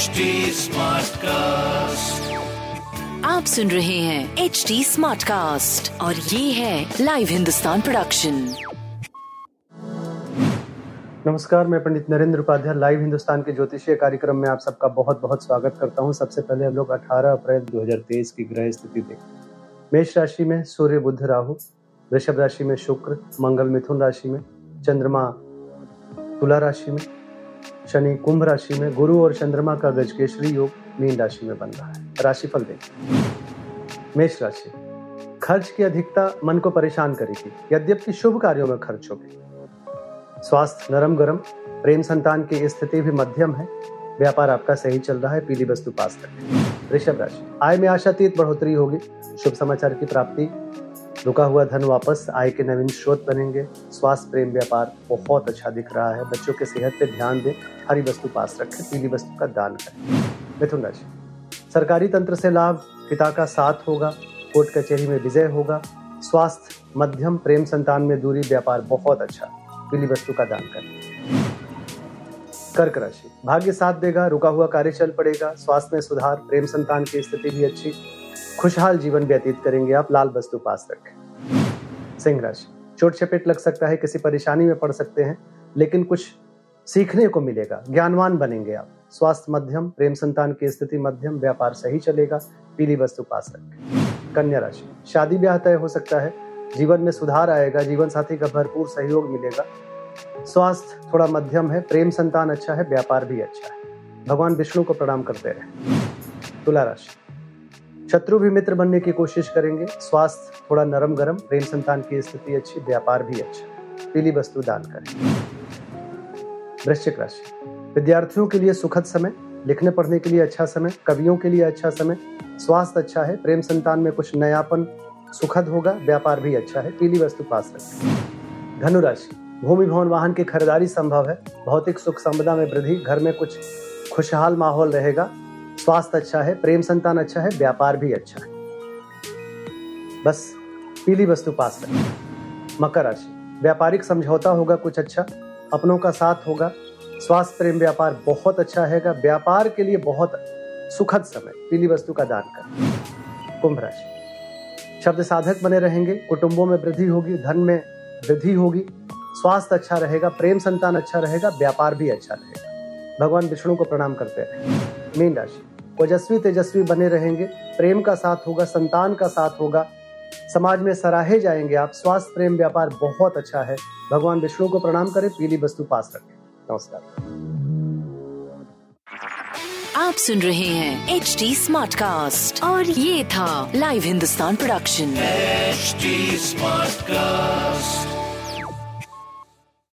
HD Smartcast. आप सुन रहे हैं एच डी स्मार्ट कास्ट और ये है लाइव हिंदुस्तान प्रोडक्शन नमस्कार मैं पंडित नरेंद्र उपाध्याय लाइव हिंदुस्तान के ज्योतिषीय कार्यक्रम में आप सबका बहुत बहुत स्वागत करता हूँ। सबसे पहले हम लोग 18 अप्रैल 2023 की ग्रह स्थिति देखें। मेष राशि में सूर्य बुध राहु वृषभ राशि में शुक्र मंगल मिथुन राशि में चंद्रमा तुला राशि में शनि कुंभ राशि में गुरु और चंद्रमा का गजकेशरी योग मीन राशि में बन रहा है। राशिफल देखें। मेष राशि। खर्च की अधिकता मन को परेशान करेगी। यद्यपि शुभ कार्यों में खर्च होगी। स्वास्थ्य नरम गरम। प्रेम संतान की स्थिति भी मध्यम है। व्यापार आपका सही चल रहा है। पीली वस्तु पास करें ऋषभ राशि। आय में आशातीत बढ़ोतरी होगी। शुभ समाचार की प्राप्ति। रुका हुआ धन वापस आय के नवीन स्रोत बनेंगे। स्वास्थ्य, प्रेम, व्यापार बहुत अच्छा दिख रहा है। बच्चों के सेहत पे ध्यान दें, हरी वस्तु पास रखें, पीली वस्तु का दान करें। मिथुन राशि। सरकारी तंत्र से लाभ, पिता का साथ होगा, कोर्ट कचहरी में विजय होगा। स्वास्थ्य, मध्यम, प्रेम संतान में दूरी, व्यापार बहुत अच्छा पीली वस्तु का दान करें। कर्क राशि। भाग्य साथ देगा, रुका हुआ कार्य चल पड़ेगा, स्वास्थ्य में सुधार, प्रेम संतान की स्थिति भी अच्छी। खुशहाल जीवन व्यतीत करेंगे आप, लाल वस्तु पास रखें। सिंह राशि चोट चपेट लग सकता है, किसी परेशानी में पड़ सकते हैं, लेकिन कुछ सीखने को मिलेगा, ज्ञानवान बनेंगे आप। स्वास्थ्य मध्यम, प्रेम संतान की स्थिति मध्यम, व्यापार सही चलेगा, पीली वस्तु पास रखें। कन्या राशि। शादी ब्याह तय हो सकता है, जीवन में सुधार आएगा जीवन साथी का भरपूर सहयोग मिलेगा। स्वास्थ्य थोड़ा मध्यम है, प्रेम संतान अच्छा है, व्यापार भी अच्छा है। भगवान विष्णु को प्रणाम करते रहे। तुला राशि। शत्रु भी मित्र बनने की कोशिश करेंगे। स्वास्थ्य थोड़ा नरम गरम प्रेम संतान की स्थिति अच्छी, व्यापार भी अच्छा। पीली वस्तु दान करें। वृश्चिक राशि। विद्यार्थियों के लिए सुखद समय, लिखने पढ़ने के लिए अच्छा समय, कवियों के लिए अच्छा समय। स्वास्थ्य अच्छा है, प्रेम संतान में कुछ नयापन सुखद होगा, व्यापार भी अच्छा है, पीली वस्तु पास रखें। धनुराशि। भूमि, भवन, वाहन की खरीदारी संभव है। भौतिक सुख, संपदा में वृद्धि, घर में कुछ खुशहाल माहौल रहेगा। स्वास्थ्य अच्छा है, प्रेम संतान अच्छा है, व्यापार भी अच्छा है। बस, पीली वस्तु पास रखें मकर राशि। व्यापारिक समझौता होगा कुछ अच्छा अपनों का साथ होगा। स्वास्थ्य, प्रेम, व्यापार बहुत अच्छा रहेगा व्यापार के लिए बहुत सुखद समय, पीली वस्तु का दान करें कुंभ राशि। शब्द साधक बने रहेंगे, कुटुंबों में वृद्धि होगी, धन में वृद्धि होगी। स्वास्थ्य अच्छा रहेगा, प्रेम संतान अच्छा रहेगा, व्यापार भी अच्छा रहेगा। भगवान विष्णु को प्रणाम करते रहे। मीन राशि। ओजस्वी तेजस्वी बने रहेंगे। प्रेम का साथ होगा संतान का साथ होगा। समाज में सराहे जाएँगे आप। स्वास्थ्य प्रेम व्यापार बहुत अच्छा है। भगवान विष्णु को प्रणाम करें पीली वस्तु पास रखें। नमस्कार। आप सुन रहे हैं एच डी स्मार्ट कास्ट और ये था live Hindustan production HD Smartcast.